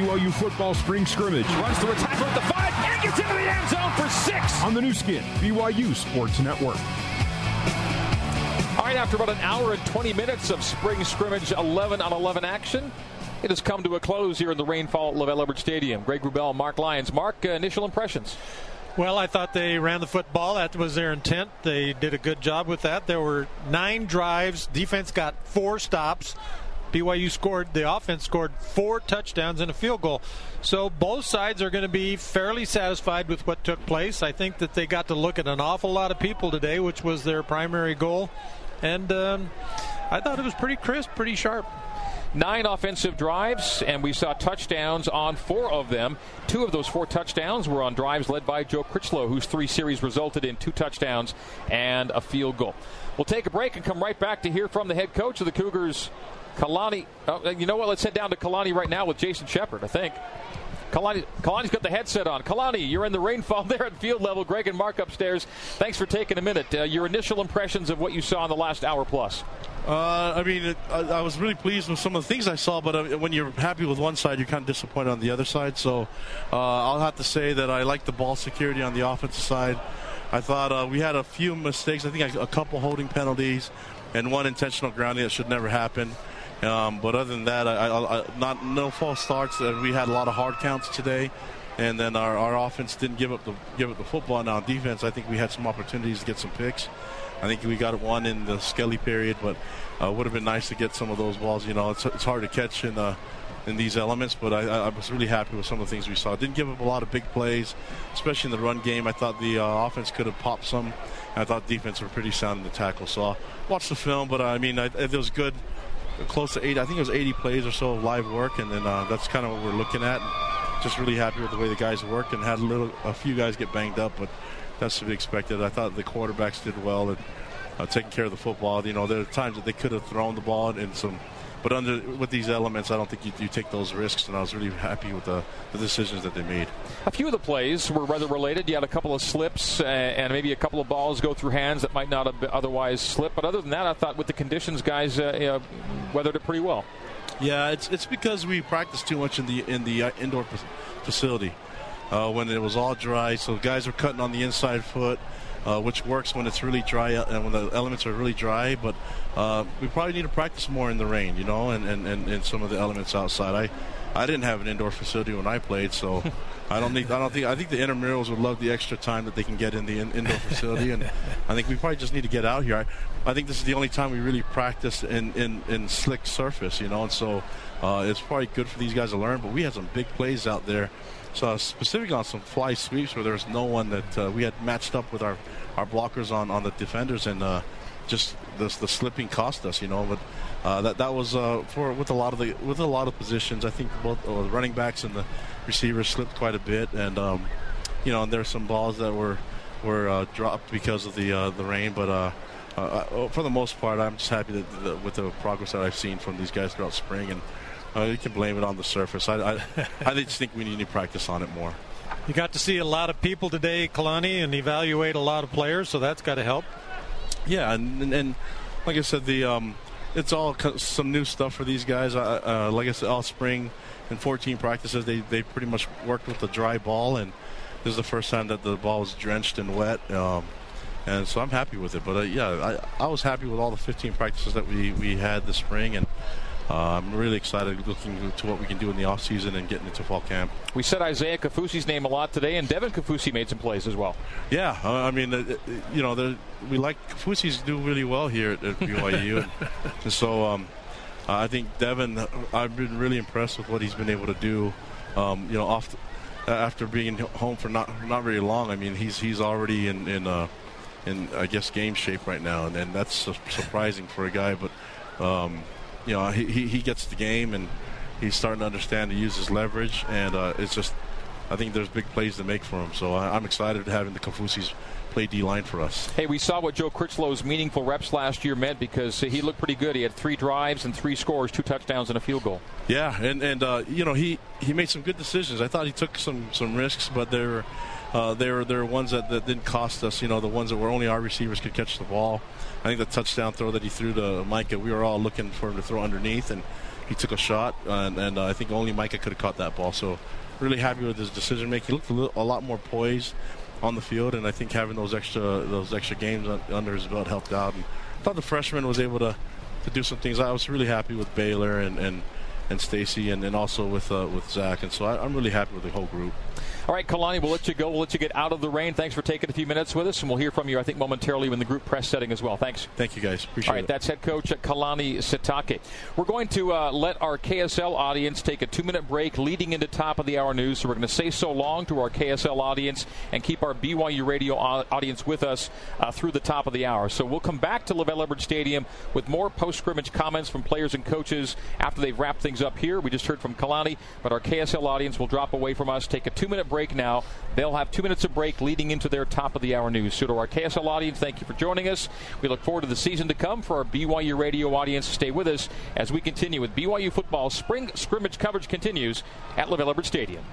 BYU football spring scrimmage. Runs through a tackle at the five and gets into the end zone for six. On the Nu Skin, BYU Sports Network. All right, after about an hour and 20 minutes of spring scrimmage 11 on 11 action, it has come to a close here in the rainfall at LaVell Edwards Stadium. Greg Wrubell, Marc Lyons. Mark, uh, initial impressions? Well, I thought they ran the football. That was their intent. They did a good job with that. There were nine drives. Defense got four stops. BYU scored, the offense scored four touchdowns and a field goal. So both sides are going to be fairly satisfied with what took place. I think that they got to look at an awful lot of people today, which was their primary goal. And um, I thought it was pretty crisp, pretty sharp. Nine offensive drives, and we saw touchdowns on four of them. Two of those four touchdowns were on drives led by Joe Critchlow, whose three series resulted in two touchdowns and a field goal. We'll take a break and come right back to hear from the head coach of the Cougars, Kalani. Oh, you know what? Let's head down to Kalani right now with Jason Shepard, I think. Kalani, Kalani's got the headset on. Kalani, you're in the rainfall there at field level. Greg and Mark upstairs. Thanks for taking a minute. Uh, your initial impressions of what you saw in the last hour plus. Uh, I mean, it, I, I, was really pleased with some of the things I saw, but uh, when you're happy with one side, you're kind of disappointed on the other side. So uh, I'll have to say that I like the ball security on the offensive side. I thought uh, we had a few mistakes. I think a couple holding penalties and one intentional grounding that should never happen. Um, but other than that, I, I, not no false starts. we had a lot of hard counts today, and then our, our offense didn't give up the give up the football. Now on defense, I think we had some opportunities to get some picks. I think we got one in the Skelly period, but uh, would have been nice to get some of those balls. You know, it's, it's hard to catch in uh, in these elements, but I, I, was really happy with some of the things we saw. Didn't give up a lot of big plays, especially in the run game. I thought the uh, offense could have popped some. I thought defense were pretty sound in the tackle. So I watched the film, but I mean, I, it was good close to eight. I think it was 80 plays or so of live work, and then uh, that's kind of what we're looking at. Just really happy with the way the guys worked, and had a little, a few guys get banged up, but that's to be expected. I thought the quarterbacks did well at uh, taking care of the football. You know, there are times that they could have thrown the ball in some but under with these elements, I don't think you, you take those risks, and I was really happy with the, the, decisions that they made. A few of the plays were rather related. You had a couple of slips uh, and maybe a couple of balls go through hands that might not have otherwise slipped. But other than that, I thought with the conditions, guys uh, weathered it pretty well. Yeah, it's it's because we practiced too much in the in the uh, indoor facility uh, when it was all dry. So guys were cutting on the inside foot uh, which works when it's really dry uh, and when the elements are really dry. But uh, we probably need to practice more in the rain, you know, and, and, and, and some of the elements outside. I I didn't have an indoor facility when I played, so I don't need. I don't think. I think the intramurals would love the extra time that they can get in the in, indoor facility, and I think we probably just need to get out here. I, I think this is the only time we really practice in in, in slick surface, you know, and so uh, it's probably good for these guys to learn. But we had some big plays out there so specifically on some fly sweeps where there was no one that uh, we had matched up with our, our blockers on, on the defenders and uh, just the, the slipping cost us, you know. But uh, that that was uh, for with a lot of the with a lot of positions. I think both the running backs and the receivers slipped quite a bit, and um, you know, and there's some balls that were were uh, dropped because of the uh, the rain, but. for the most part, I'm just happy that, that with the progress that I've seen from these guys throughout spring, and uh, you can blame it on the surface. I, I, I just think we need to practice on it more. You got to see a lot of people today, Kalani, and evaluate a lot of players, so that's got to help. Yeah, and, and, and, like I said, the um, it's all some new stuff for these guys. Uh, uh, like I said, all spring and 14 practices, they, they pretty much worked with the dry ball, and this is the first time that the ball was drenched and wet. Um, and so I'm happy with it. But uh, yeah, I, I was happy with all the 15 practices that we, we had this spring, and uh, I'm really excited looking to what we can do in the offseason and getting into fall camp. We said Isaiah Kaufusi's name a lot today, and Devin Kaufusi made some plays as well. Yeah, uh, I mean, uh, you know, we like Kaufusi's do really well here at, at BYU, and, and, so um, I think Devin, I've been really impressed with what he's been able to do. Um, you know, off the, after being home for not not very long, I mean, he's he's already in in, uh, in I guess game shape right now, and, and that's surprising for a guy, but. Um, you know, he, he gets the game and he's starting to understand to use his leverage, and uh, it's just, I think there's big plays to make for him. So I, am excited to having the Kaufusis play D line for us. Hey, we saw what Joe Critchlow's meaningful reps last year meant because he looked pretty good. He had three drives and three scores, two touchdowns and a field goal. Yeah, and and uh, you know he he made some good decisions. I thought he took some some risks, but they were. Uh, they were, they were ones that, that didn't cost us, you know, the ones that were only our receivers could catch the ball. I think the touchdown throw that he threw to Micah, we were all looking for him to throw underneath, and he took a shot, and, and uh, I think only Micah could have caught that ball. So really happy with his decision making. He looked a, little, a, lot more poised on the field, and I think having those extra those extra games under his belt helped out. And I thought the freshman was able to to do some things. I was really happy with Baylor and and and Stacy, and, and also with uh, with Zach, and so I, I'm really happy with the whole group. All right, Kalani, we'll let you go. We'll let you get out of the rain. Thanks for taking a few minutes with us, and we'll hear from you, I think, momentarily in the group press setting as well. Thanks. Thank you, guys. Appreciate it. All right, it. that's head coach Kalani Sitake. We're going to uh, let our KSL audience take a two-minute break leading into top of the hour news. So we're going to say so long to our KSL audience and keep our BYU radio audience with us uh, through the top of the hour. So we'll come back to LaVell Edwards Stadium with more post-scrimmage comments from players and coaches after they've wrapped things up here. We just heard from Kalani, but our KSL audience will drop away from us. Take a two-minute break now. They'll have two minutes of break leading into their top of the hour news. So, to our KSL audience, thank you for joining us. We look forward to the season to come for our BYU radio audience. Stay with us as we continue with BYU football. Spring scrimmage coverage continues at LaVell Edwards Stadium.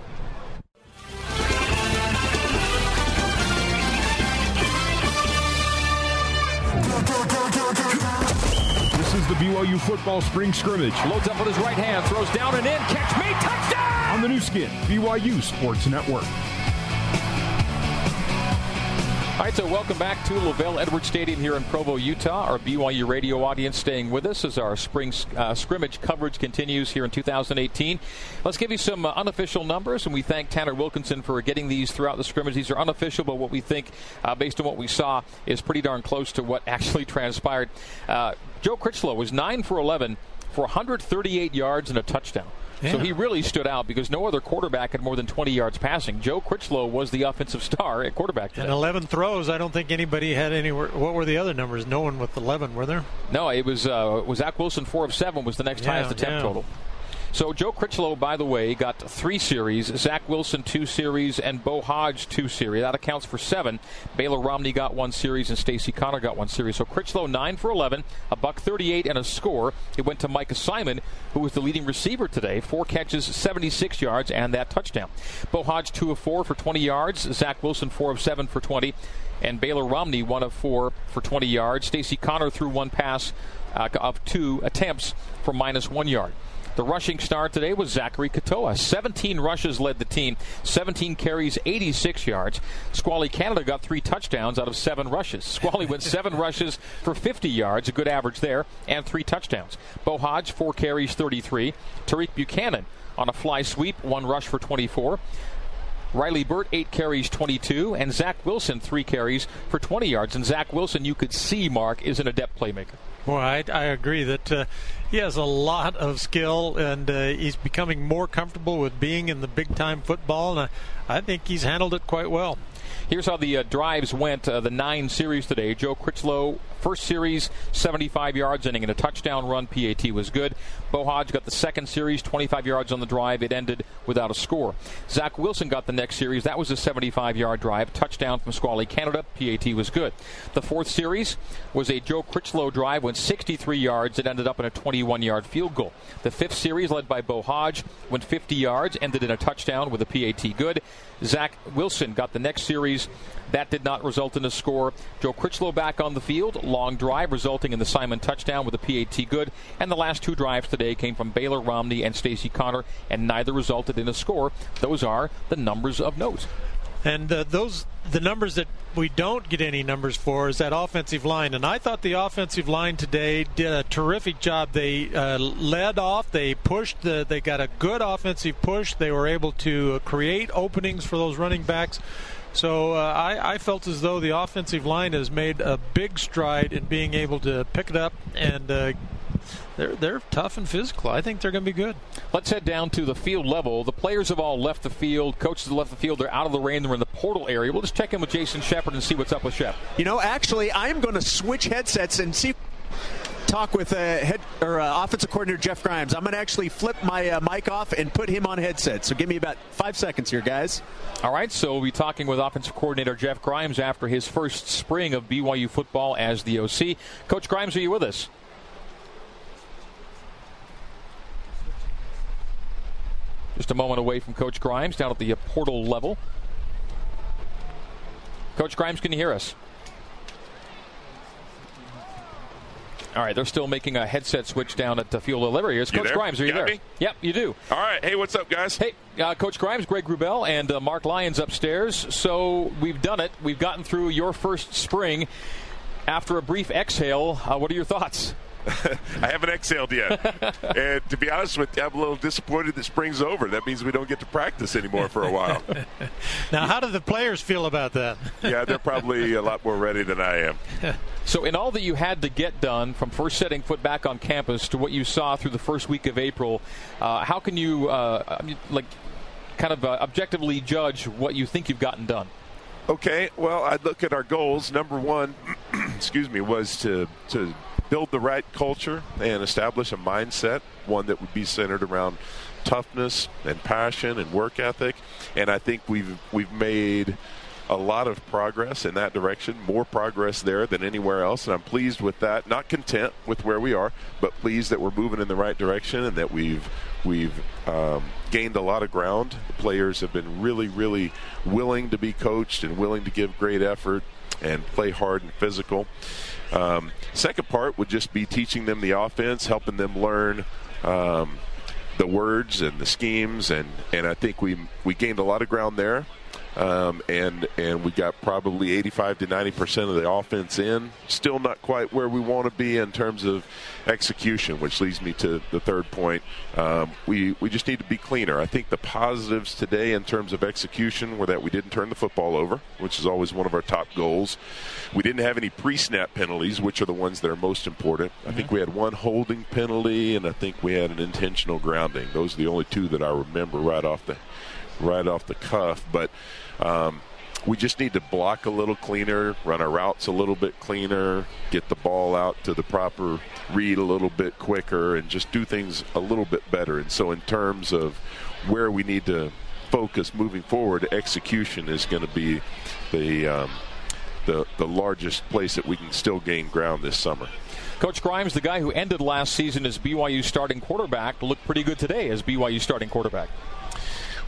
This is the BYU football spring scrimmage. Loads up with his right hand, throws down and in, catch me, touchdown! On the Nu Skin, BYU Sports Network. All right, so welcome back to LaVell Edwards Stadium here in Provo, Utah. Our BYU radio audience staying with us as our spring uh, scrimmage coverage continues here in 2018. Let's give you some uh, unofficial numbers, and we thank Tanner Wilkinson for getting these throughout the scrimmage. These are unofficial, but what we think, uh, based on what we saw, is pretty darn close to what actually transpired. Uh, Joe Critchlow was 9 for 11 for 138 yards and a touchdown. Yeah. So he really stood out because no other quarterback had more than 20 yards passing. Joe Critchlow was the offensive star at quarterback today. And 11 throws. I don't think anybody had anywhere. What were the other numbers? No one with 11, were there? No, it was uh, was Zach Wilson four of seven was the next yeah, highest attempt yeah. total. So Joe Critchlow, by the way, got three series. Zach Wilson two series, and Beau Hoge two series. That accounts for seven. Baylor Romney got one series, and Stacy Connor got one series. So Critchlow nine for eleven, a buck thirty-eight, and a score. It went to Micah Simon, who was the leading receiver today. Four catches, seventy-six yards, and that touchdown. Beau Hoge two of four for twenty yards. Zach Wilson four of seven for twenty, and Baylor Romney one of four for twenty yards. Stacy Connor threw one pass uh, of two attempts for minus one yard. The rushing star today was Zachary Katoa. 17 rushes led the team, 17 carries, 86 yards. Squally Canada got three touchdowns out of seven rushes. Squally went seven rushes for 50 yards, a good average there, and three touchdowns. Beau Hoge, four carries, 33. Tariq Buchanan on a fly sweep, one rush for 24. Riley Burt, eight carries, 22. And Zach Wilson, three carries for 20 yards. And Zach Wilson, you could see, Mark, is an adept playmaker. Well, I, I agree that uh, he has a lot of skill and uh, he's becoming more comfortable with being in the big time football. And I, I think he's handled it quite well. Here's how the uh, drives went. Uh, the nine series today. Joe Critchlow, first series, 75 yards, ending in a touchdown run. PAT was good. Beau Hoge got the second series, 25 yards on the drive. It ended without a score. Zach Wilson got the next series. That was a 75 yard drive. Touchdown from Squally Canada. PAT was good. The fourth series was a Joe Critchlow drive, went 63 yards. It ended up in a 21 yard field goal. The fifth series, led by Beau Hoge, went 50 yards, ended in a touchdown with a PAT good. Zach Wilson got the next series. That did not result in a score. Joe Critchlow back on the field. Long drive resulting in the Simon touchdown with a PAT good. And the last two drives today came from Baylor Romney and Stacy Connor, and neither resulted in a score. Those are the numbers of note. And uh, those the numbers that we don't get any numbers for is that offensive line. And I thought the offensive line today did a terrific job. They uh, led off. They pushed. The, they got a good offensive push. They were able to create openings for those running backs. So uh, I, I, felt as though the offensive line has made a big stride in being able to pick it up and uh, they're they're tough and physical. I think they're going to be good. Let's head down to the field level. The players have all left the field. Coaches have left the field. They're out of the rain. They're in the portal area. We'll just check in with Jason Shepard and see what's up with Shep. You know, actually, I'm going to switch headsets and see talk with uh, head or uh, offensive coordinator Jeff Grimes. I'm going to actually flip my uh, mic off and put him on headset. So give me about five seconds here, guys. All right. So we'll be talking with offensive coordinator Jeff Grimes after his first spring of BYU football as the OC. Coach Grimes, are you with us? Just a moment away from Coach Grimes down at the portal level. Coach Grimes, can you hear us? All right, they're still making a headset switch down at the Field of Liberty. Coach? Grimes, are you Got there? me? Yep, you do. All right. Hey, what's up, guys? Hey, uh, Coach Grimes, Greg Wrubell, and uh, Marc Lyons upstairs. So we've done it. We've gotten through your first spring. After a brief exhale, uh, what are your thoughts? I haven't exhaled yet. and to be honest with you, I'm a little disappointed that spring's over. That means we don't get to practice anymore for a while. Now, how do the players feel about that? yeah, they're probably a lot more ready than I am. So, in all that you had to get done from first setting foot back on campus to what you saw through the first week of April, uh, how can you, uh, I mean, like, kind of uh, objectively judge what you think you've gotten done? Okay, well, I'd look at our goals. Number one, excuse me, was to to build the right culture and establish a mindset, one that would be centered around toughness and passion and work ethic. And I think we've we've made a lot of progress in that direction, more progress there than anywhere else, and I'm pleased with that. Not content with where we are, but pleased that we're moving in the right direction and that we've we've um, gained a lot of ground. The players have been really, really willing to be coached and willing to give great effort and play hard and physical. Um, second part would just be teaching them the offense, helping them learn. Um, the words and the schemes, and, and I think we we gained a lot of ground there. Um, and and we got probably 85 to 90 percent of the offense in. Still not quite where we want to be in terms of execution, which leads me to the third point. Um, we we just need to be cleaner. I think the positives today in terms of execution were that we didn't turn the football over, which is always one of our top goals. We didn't have any pre-snap penalties, which are the ones that are most important. I think we had one holding penalty, and I think we had an intentional grounding. Those are the only two that I remember right off the right off the cuff, but. Um, we just need to block a little cleaner, run our routes a little bit cleaner, get the ball out to the proper read a little bit quicker, and just do things a little bit better. And so, in terms of where we need to focus moving forward, execution is going to be the um, the the largest place that we can still gain ground this summer. Coach Grimes, the guy who ended last season as BYU starting quarterback, looked pretty good today as BYU starting quarterback.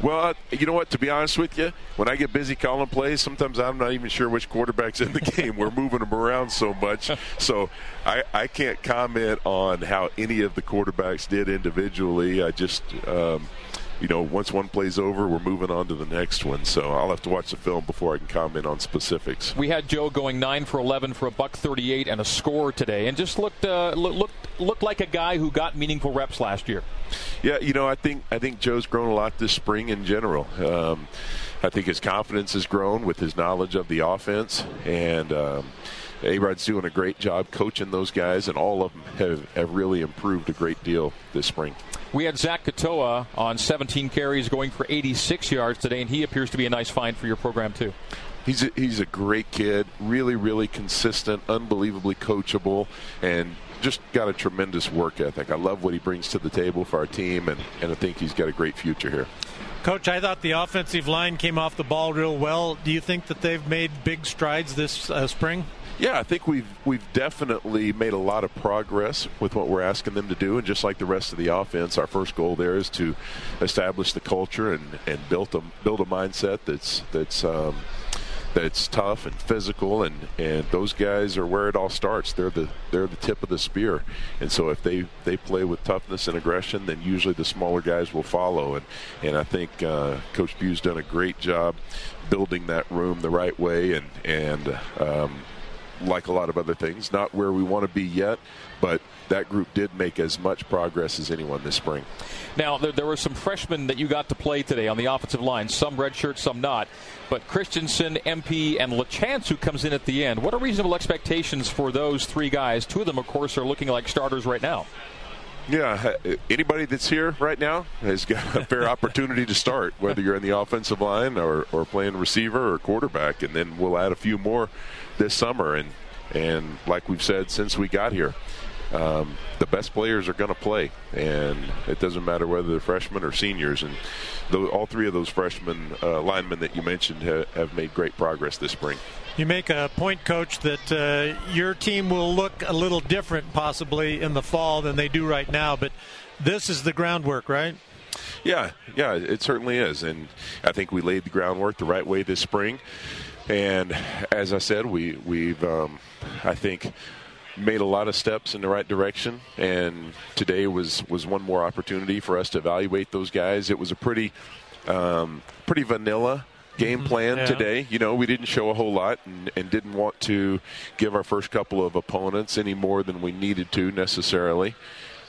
Well, you know what? To be honest with you, when I get busy calling plays, sometimes I'm not even sure which quarterback's in the game. We're moving them around so much, so I, I can't comment on how any of the quarterbacks did individually. I just. Um, you know, once one plays over, we're moving on to the next one. So I'll have to watch the film before I can comment on specifics. We had Joe going nine for eleven for a buck thirty-eight and a score today, and just looked uh, looked looked like a guy who got meaningful reps last year. Yeah, you know, I think I think Joe's grown a lot this spring in general. Um, I think his confidence has grown with his knowledge of the offense, and um, A-Rod's doing a great job coaching those guys, and all of them have, have really improved a great deal this spring. We had Zach Katoa on 17 carries going for 86 yards today, and he appears to be a nice find for your program, too. He's a, he's a great kid, really, really consistent, unbelievably coachable, and just got a tremendous work ethic. I love what he brings to the table for our team, and, and I think he's got a great future here. Coach, I thought the offensive line came off the ball real well. Do you think that they've made big strides this uh, spring? Yeah, I think we've we've definitely made a lot of progress with what we're asking them to do, and just like the rest of the offense, our first goal there is to establish the culture and, and build a build a mindset that's that's um, that's tough and physical, and, and those guys are where it all starts. They're the they're the tip of the spear, and so if they, they play with toughness and aggression, then usually the smaller guys will follow. And and I think uh, Coach Bugh's done a great job building that room the right way, and and um, like a lot of other things, not where we want to be yet, but that group did make as much progress as anyone this spring. Now, there, there, were some freshmen that you got to play today on the offensive line, some redshirt, some not. But Christensen, Empey, and LaChance, who comes in at the end, what are reasonable expectations for those three guys? Two of them, of course, are looking like starters right now. Yeah, anybody that's here right now has got a fair opportunity to start, whether you're in the offensive line or, or playing receiver or quarterback, and then we'll add a few more this summer. And and like we've said since we got here, um, the best players are going to play, and it doesn't matter whether they're freshmen or seniors. And th- all three of those freshmen uh, linemen that you mentioned ha- have made great progress this spring. You make a point, Coach, that uh, your team will look a little different possibly in the fall than they do right now, but this is the groundwork, right? Yeah, yeah, it certainly is, and I think we laid the groundwork the right way this spring. And as I said, we we've um, I think made a lot of steps in the right direction, and today was was one more opportunity for us to evaluate those guys. It was a pretty um, pretty vanilla game plan Yeah. today. You know, we didn't show a whole lot and, and didn't want to give our first couple of opponents any more than we needed to necessarily.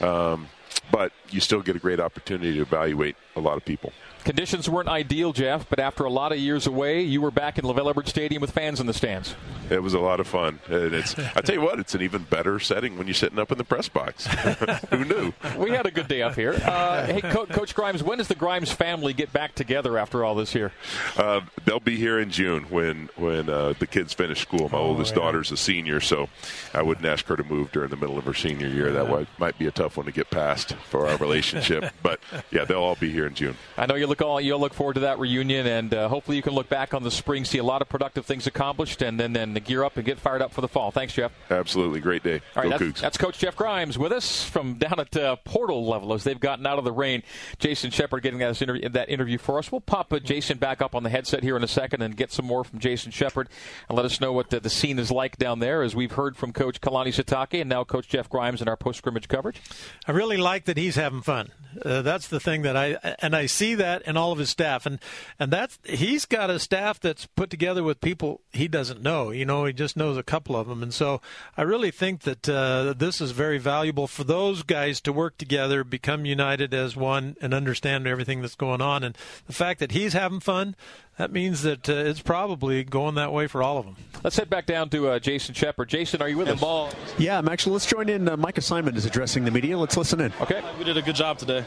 Um, but you still get a great opportunity to evaluate a lot of people. Conditions weren't ideal, Jeff, but after a lot of years away, you were back in LaVell Edwards Stadium with fans in the stands. It was a lot of fun, and it's. I tell you what, it's an even better setting when you're sitting up in the press box. Who knew? We had a good day up here. Uh, hey, Co- Coach Grimes, when does the Grimes family get back together after all this year? Uh, they'll be here in June when when uh, the kids finish school. My oldest daughter's a senior, so I wouldn't ask her to move during the middle of her senior year. That might, might be a tough one to get past for our relationship. but yeah, they'll all be here in June. I know you look all you all look forward to that reunion, and uh, hopefully you can look back on the spring, see a lot of productive things accomplished, and then then gear up and get fired up for the fall. Thanks, Jeff. Absolutely, great day. All right, Go that's, that's Coach Jeff Grimes with us from down at uh, portal level as they've gotten out of the rain. Jason Shepard getting that interview, that interview for us. We'll pop uh, Jason back up on the headset here in a second and get some more from Jason Shepard and let us know what the, the scene is like down there as we've heard from Coach Kalani Sitake and now Coach Jeff Grimes in our post scrimmage coverage. I really like that he's having fun. Uh, that's the thing that I and I see that in all of his staff, and and that's he's got a staff that's put together with people he doesn't know. You know, he just knows a couple of them, and so I really think that uh, this is very valuable for those guys to work together, become united as one, and understand everything that's going on. And the fact that he's having fun, that means that uh, it's probably going that way for all of them. Let's head back down to uh, Jason Shepard. Jason, are you with us? Ball. Yeah, I'm actually. Let's join in. Uh, Micah Simon is addressing the media. Let's listen in. Okay. We did a good job today.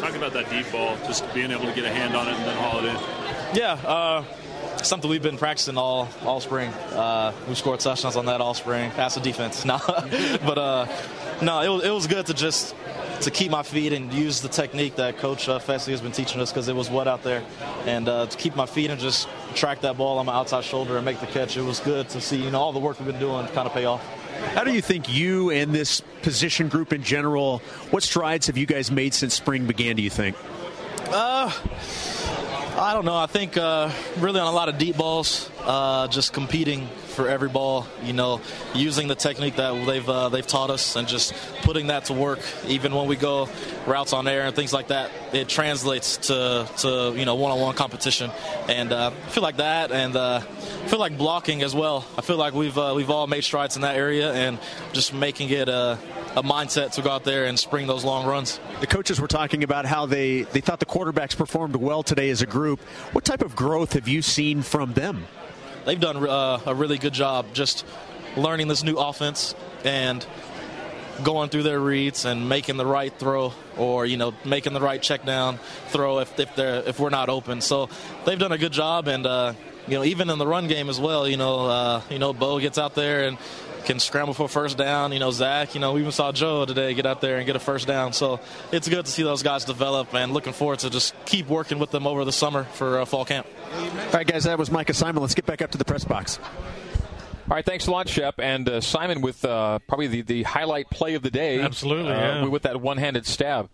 Talk about that deep ball, just being able to get a hand on it and then haul it in. Yeah, uh, something we've been practicing all all spring. Uh, we scored touchdowns on that all spring. The defense. No, but uh, no, it was it was good to just to keep my feet and use the technique that Coach uh, has been teaching us because it was wet out there, and uh, to keep my feet and just track that ball on my outside shoulder and make the catch. It was good to see you know all the work we've been doing kind of pay off. How do you think you and this position group in general? What strides have you guys made since spring began? Do you think? I don't know. I think uh, really on a lot of deep balls, uh, just competing for every ball. You know, using the technique that they've uh, they've taught us and just putting that to work. Even when we go routes on air and things like that, it translates to to you know one-on-one competition. And uh, I feel like that, and uh, I feel like blocking as well. I feel like we've uh, we've all made strides in that area, and just making it a, mindset to go out there and spring those long runs. The coaches were talking about how they, they thought the quarterbacks performed well today as a group. What type of growth have you seen from them? they've done uh, a really good job just learning this new offense and going through their reads and making the right throw or you know making the right check down throw if if they're if we're not open so they've done a good job and uh, you know even in the run game as well you know uh, you know Beau gets out there and can scramble for first down you know Zach you know we even saw Joe today get out there and get a first down so it's good to see those guys develop and looking forward to just keep working with them over the summer for uh, fall camp All right, guys, that was Micah Simon. Let's get back up to the press box. All right, thanks a lot, Shep. And uh, Simon with uh, probably the, the highlight play of the day. Absolutely, uh, yeah. With that one handed stab.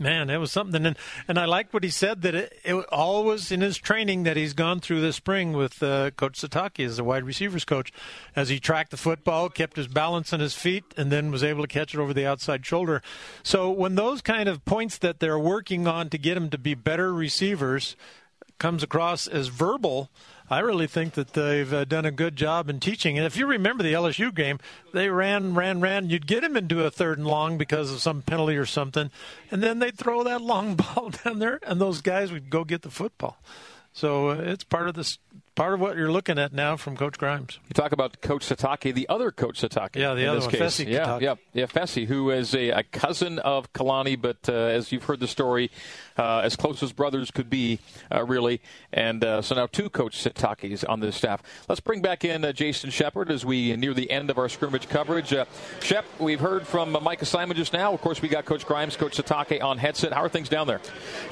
Man, it was something, and and I liked what he said that it, it always in his training that he's gone through this spring with uh, Coach Sitake as the wide receivers coach, as he tracked the football, kept his balance on his feet, and then was able to catch it over the outside shoulder. So when those kind of points that they're working on to get him to be better receivers comes across as verbal. I really think that they've uh, done a good job in teaching. And if you remember the LSU game, they ran, ran, ran. You'd get him into a third and long because of some penalty or something, and then they'd throw that long ball down there, and those guys would go get the football. So uh, it's part of this, part of what you're looking at now from Coach Grimes. You talk about Coach Sitake, the other Coach Sitake. Yeah, the in other this one, case. Fesi yeah, Sitake. yeah, yeah, Fesi, who is a, a cousin of Kalani, but uh, as you've heard the story, uh, as close as brothers could be, uh, really. And uh, so now two Coach Sitakes on the staff. Let's bring back in uh, Jason Shepard as we near the end of our scrimmage coverage. Uh, Shep, we've heard from uh, Micah Simon just now. Of course, we got Coach Grimes, Coach Sitake on headset. How are things down there?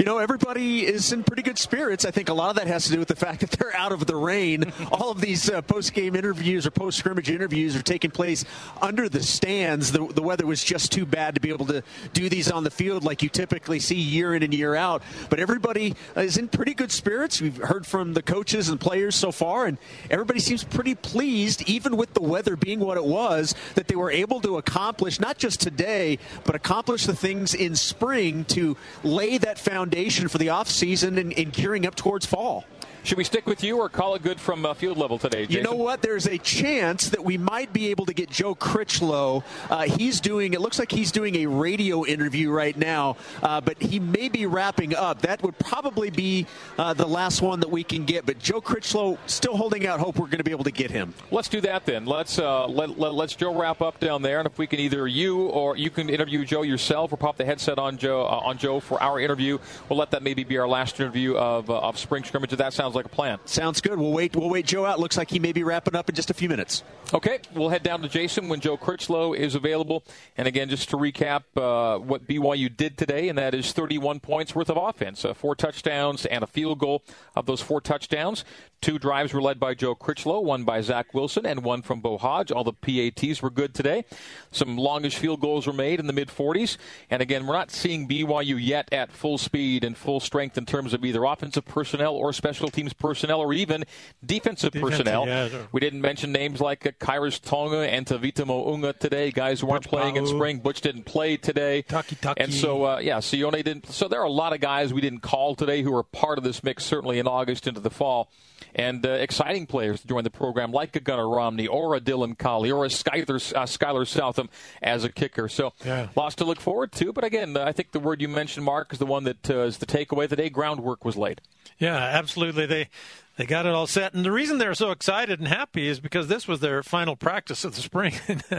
You know, everybody is in pretty good spirits. I think a lot of that has to do with the fact that they're out of the rain. All of these uh, post game interviews or post scrimmage interviews are taking place under the stands. The, the weather was just too bad to be able to do these on the field like you typically see year in and year out. But everybody is in pretty good spirits. We've heard from the coaches and players so far, and everybody seems pretty pleased, even with the weather being what it was, that they were able to accomplish not just today, but accomplish the things in spring to lay that foundation for the offseason and, and gearing up towards fall. Should we stick with you or call it good from uh, field level today, Jason? You know what? There's a chance that we might be able to get Joe Critchlow. Uh, he's doing, it looks like he's doing a radio interview right now, uh, but he may be wrapping up. That would probably be uh, the last one that we can get. But Joe Critchlow still holding out hope we're going to be able to get him. Let's do that then. Let's uh, let, let, let's Joe wrap up down there, and if we can either you or you can interview Joe yourself or pop the headset on Joe uh, on Joe for our interview. We'll let that maybe be our last interview of, of spring scrimmage. If That sounds like a plan. Sounds good. We'll wait. We'll wait Joe out. Looks like he may be wrapping up in just a few minutes. Okay, we'll head down to Jason when Joe Critchlow is available. And again, just to recap uh, what BYU did today, and that is 31 points worth of offense, uh, four touchdowns and a field goal. Of those four touchdowns, two drives were led by Joe Critchlow, one by Zach Wilson, and one from Beau Hoge. All the PATs were good today. Some longish field goals were made in the mid 40s. And again, we're not seeing BYU yet at full speed and full strength in terms of either offensive personnel or special teams personnel or even defensive, Defensive, personnel. yeah, sure. We didn't mention names like uh, Khyiris Tonga and Tavita Mounga today. Guys who weren't Butch playing in spring. Butch didn't play today. Takitaki. And so, uh, yeah, Sione didn't. So there are a lot of guys we didn't call today who are part of this mix, certainly in August into the fall. And uh, exciting players to join the program, like a Gunnar Romney or a Dylan Colley or a Skyler, uh, Skyler Southam as a kicker. So Yeah. lots to look forward to. But again, uh, I think the word you mentioned, Mark, is the one that uh, is the takeaway today. Groundwork was laid. Yeah, absolutely. They they got it all set, and the reason they're so excited and happy is because this was their final practice of the spring.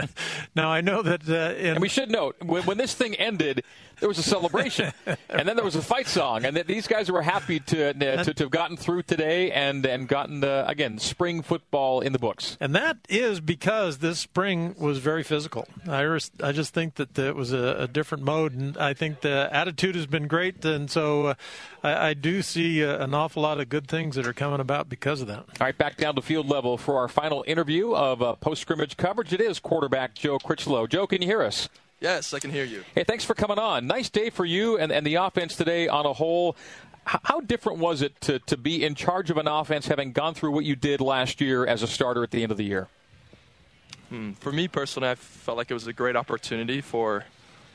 now I know that, uh, in, And we should note when, when this thing ended, there was a celebration, and then there was a fight song, and that these guys were happy to, to to have gotten through today and and gotten uh, again spring football in the books. and that is because this spring was very physical. I res- I just think that it was a, a different mode, and I think the attitude has been great, and so uh, I, I do see uh, an awful lot of good things that are coming about because of that. All right, back down to field level for our final interview of uh, post scrimmage coverage. It is quarterback Joe Critchlow. Joe, can you hear us? Yes, I can hear you. Hey, thanks for coming on. Nice day for you and, and the offense today on a whole. H- How different was it to, to be in charge of an offense having gone through what you did last year as a starter at the end of the year? Hmm, For me personally, I felt like it was a great opportunity for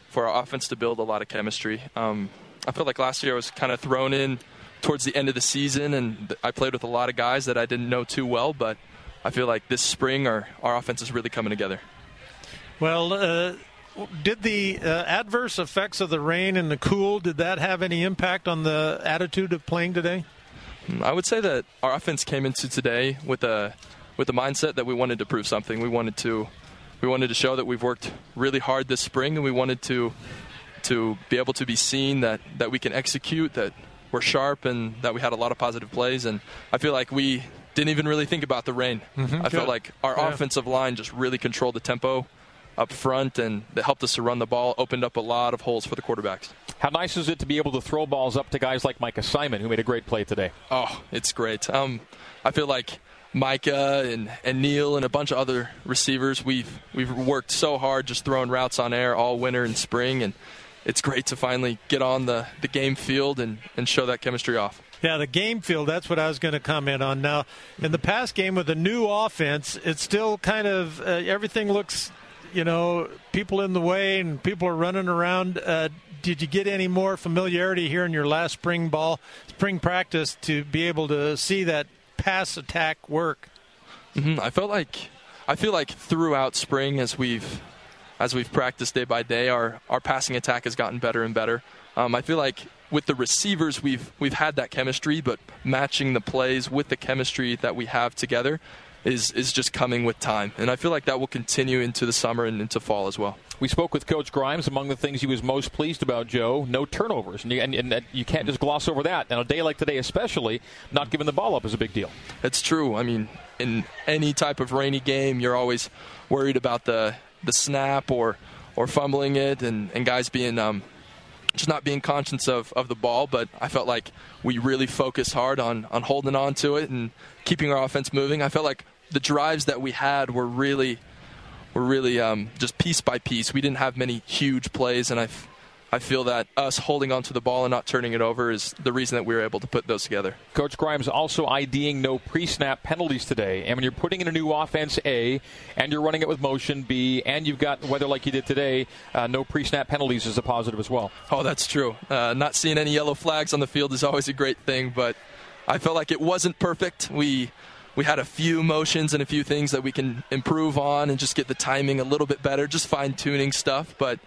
for our offense to build a lot of chemistry. Um, I felt like last year I was kind of thrown in towards the end of the season, and I played with a lot of guys that I didn't know too well. But I feel like this spring our our offense is really coming together. Well, uh, did the uh, adverse effects of the rain and the cool did that have any impact on the attitude of playing today? I would say that our offense came into today with a with the mindset that we wanted to prove something. We wanted to we wanted to show that we've worked really hard this spring, and we wanted to to be able to be seen that that we can execute, that we're sharp, and that we had a lot of positive plays. And I feel like we didn't even really think about the rain. I good. felt like our Yeah. offensive line just really controlled the tempo up front, and that helped us to run the ball, opened up a lot of holes for the quarterbacks. How nice is it to be able to throw balls up to guys like Micah Simon, who made a great play today? Oh, it's great. Um, I feel like Micah and, and Neil and a bunch of other receivers, we've we've worked so hard just throwing routes on air all winter and spring, and it's great to finally get on the, the game field and, and show that chemistry off. Yeah, the game field, that's what I was going to comment on. Now, in the past game with the new offense, it's still kind of uh, everything looks, you know, people in the way and people are running around. Uh, did you get any more familiarity here in your last spring ball, spring practice to be able to see that pass attack work? Mhm. I felt like I feel like throughout spring as we've as we've practiced day by day, our our passing attack has gotten better and better. Um, I feel like with the receivers, we've we've had that chemistry, but matching the plays with the chemistry that we have together is is just coming with time, and I feel like that will continue into the summer and into fall as well. We spoke with Coach Grimes. Among the things he was most pleased about, Joe, no turnovers. And you, and, and that- you can't just gloss over that. And a day like today, especially, not giving the ball up is a big deal. It's true. I mean, in any type of rainy game, you're always worried about the the snap or or fumbling it, and, and guys being um, just not being conscious of, of the ball, but I felt like we really focused hard on, on holding on to it and keeping our offense moving. I felt like the drives that we had were really were really um, just piece by piece. We didn't have many huge plays, and I I feel that us holding onto the ball and not turning it over is the reason that we were able to put those together. Coach Grimes also IDing no pre-snap penalties today. And when you're putting in a new offense A, and you're running it with motion B, and you've got weather like you did today, uh, no pre-snap penalties is a positive as well. Oh, that's true. Uh, not seeing any yellow flags on the field is always a great thing, but I felt like it wasn't perfect. We we had a few motions and a few things that we can improve on and just get the timing a little bit better, just fine tuning stuff. But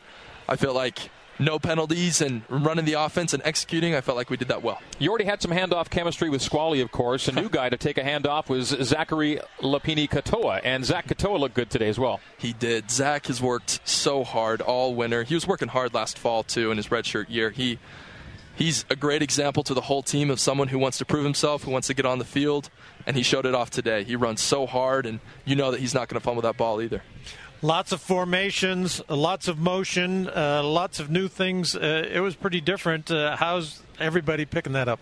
I feel like no penalties and running the offense and executing, I felt like we did that well. You already had some handoff chemistry with Squally, of course. A new guy to take a handoff was Zachary Lapini Katoa, and Zach Katoa looked good today as well. He did. Zach has worked so hard all winter. He was working hard last fall too in his redshirt year. He he's a great example to the whole team of someone who wants to prove himself, who wants to get on the field, and he showed it off today. He runs so hard, and you know that he's not going to fumble that ball either. Lots of formations, lots of motion, uh, lots of new things. Uh, it was pretty different. Uh, how's everybody picking that up?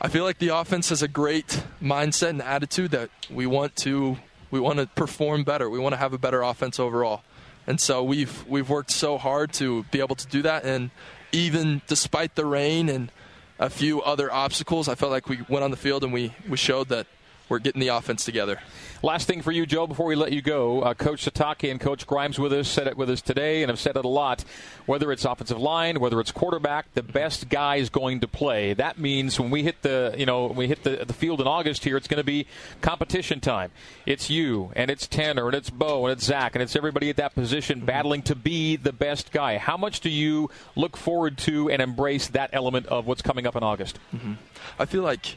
I feel like the offense has a great mindset and attitude that we want to we want to perform better. We want to have a better offense overall. And so we've we've worked so hard to be able to do that and even despite the rain and a few other obstacles, I felt like we went on the field and we, we showed that we're getting the offense together. Last thing for you, Joe, before we let you go, uh, Coach Sitake and Coach Grimes with us said it with us today, and have said it a lot. Whether it's offensive line, whether it's quarterback, the best guy is going to play. That means when we hit the you know we hit the, the field in August here, it's going to be competition time. It's you and it's Tanner and it's Beau and it's Zach and it's everybody at that position battling to be the best guy. How much do you look forward to and embrace that element of what's coming up in August? Mm-hmm. I feel like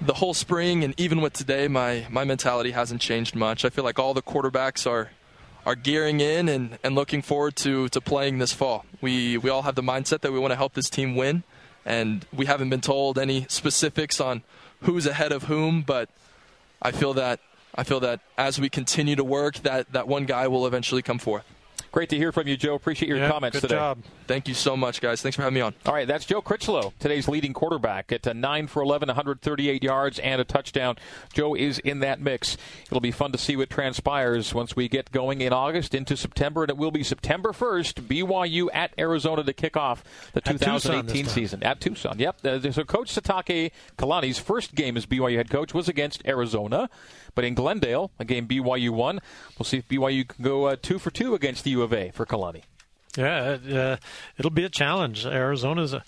the whole spring and even with today, my, my mentality hasn't changed much. I feel like all the quarterbacks are are gearing in and, and looking forward to, to playing this fall. We we all have the mindset that we want to help this team win, and we haven't been told any specifics on who's ahead of whom, but I feel that I feel that as we continue to work, that, that one guy will eventually come forth. Great to hear from you, Joe. Appreciate your yeah, comments good today. Job. Thank you so much, guys. Thanks for having me on. All right, that's Joe Critchlow, today's leading quarterback at uh, 9 for 11, 138 yards and a touchdown. Joe is in that mix. It'll be fun to see what transpires once we get going in August into September, and it will be September 1st, BYU at Arizona to kick off the 2018 season. At Tucson, yep. Uh, so Coach Sitake Kalani's first game as BYU head coach was against Arizona. But in Glendale, a game BYU won, we'll see if BYU can go uh, two for two against the U of A for Kalani. Yeah, uh, it'll be a challenge. Arizona's a,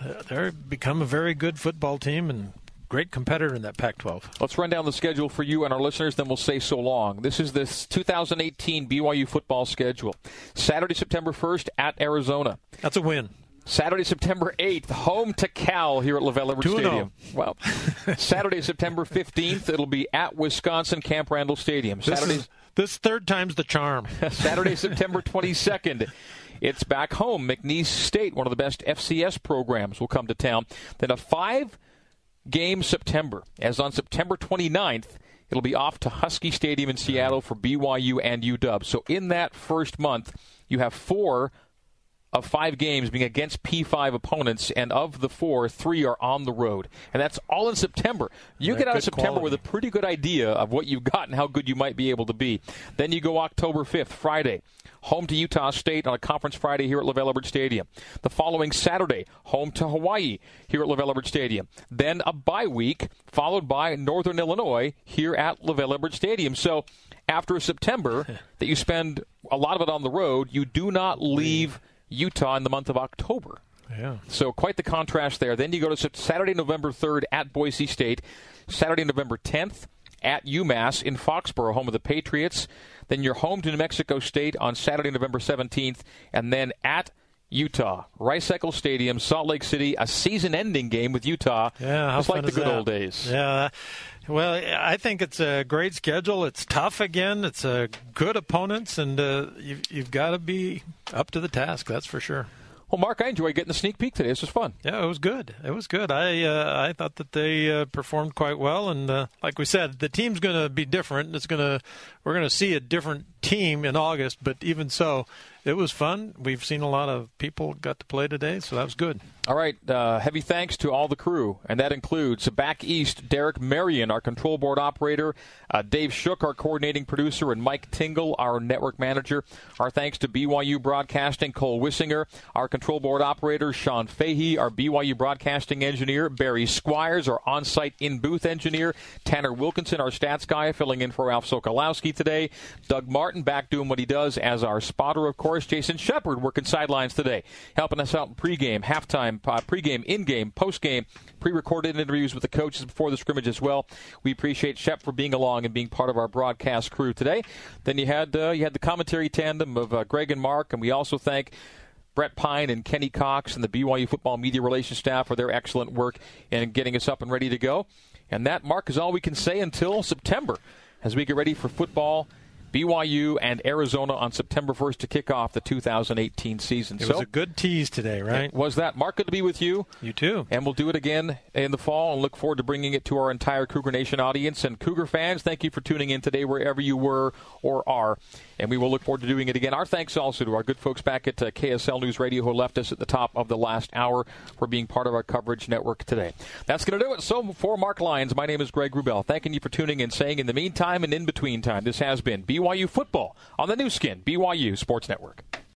uh, they're become a very good football team and great competitor in that Pac-12. Let's run down the schedule for you and our listeners, then we'll say so long. This is the 2018 BYU football schedule. Saturday, September 1st at Arizona. That's a win. Saturday, September 8th, home to Cal here at LaVell Edwards oh. Stadium. Well, Saturday, September 15th, it'll be at Wisconsin Camp Randall Stadium. Saturday, this, third time's the charm. Saturday, September 22nd. It's back home. McNeese State, one of the best FCS programs, will come to town. Then a five game September, as on September 29th, it'll be off to Husky Stadium in Seattle for BYU and UW. So in that first month, you have four of five games being against P5 opponents, and of the four, three are on the road. And that's all in September. You get out of September quality. with a pretty good idea of what you've got and how good you might be able to be. Then you go October 5th, Friday. Home to Utah State on a conference Friday here at LaVell Edwards Stadium. The following Saturday, home to Hawaii here at LaVell Edwards Stadium. Then a bye week, followed by Northern Illinois here at LaVell Edwards Stadium. So after a September that you spend a lot of it on the road, you do not leave Utah in the month of October. Yeah. So quite the contrast there. Then you go to Saturday, November 3rd at Boise State. Saturday, November 10th at UMass in Foxborough, home of the Patriots. Then you're home to New Mexico State on Saturday, November 17th. And then at Utah, Rice Eccles Stadium, Salt Lake City, a season-ending game with Utah. Yeah, how just like the good that? old days. Yeah. Well, I think it's a great schedule. It's tough again. It's a good opponents, and uh, you've, you've got to be up to the task. That's for sure. Well, Mark, I enjoyed getting the sneak peek today. This was fun. Yeah, it was good. It was good. I uh, I thought that they uh, performed quite well, and uh, like we said, the team's going to be different. It's going to we're going to see a different team in August, but even so, it was fun. We've seen a lot of people got to play today, so that was good. All right. Uh, heavy thanks to all the crew, and that includes back east Derek Marion, our control board operator, uh, Dave Shook, our coordinating producer, and Mike Tingle, our network manager. Our thanks to BYU Broadcasting, Cole Wissinger, our control board operator, Sean Fahey, our BYU Broadcasting engineer, Barry Squires, our on site in booth engineer, Tanner Wilkinson, our stats guy, filling in for Ralph Sokolowski today, Doug Martin back doing what he does as our spotter, of course, Jason Shepard working sidelines today, helping us out in pregame, halftime, uh, pregame, in-game, post-game, pre-recorded interviews with the coaches before the scrimmage as well. We appreciate Shep for being along and being part of our broadcast crew today. Then you had uh, you had the commentary tandem of uh, Greg and Mark, and we also thank. Brett Pyne and Kenny Cox and the BYU football media relations staff for their excellent work in getting us up and ready to go. And that, Mark, is all we can say until September as we get ready for football BYU and Arizona on September 1st to kick off the 2018 season. It so, was a good tease today, right? Was that. Mark, good to be with you. You too. And we'll do it again in the fall and look forward to bringing it to our entire Cougar Nation audience. And Cougar fans, thank you for tuning in today wherever you were or are. And we will look forward to doing it again. Our thanks also to our good folks back at uh, KSL News Radio who left us at the top of the last hour for being part of our coverage network today. That's going to do it. So for Mark Lyons, my name is Greg Wrubell. Thanking you for tuning in, saying in the meantime and in between time, this has been BYU Football on the Nu Skin, BYU Sports Network.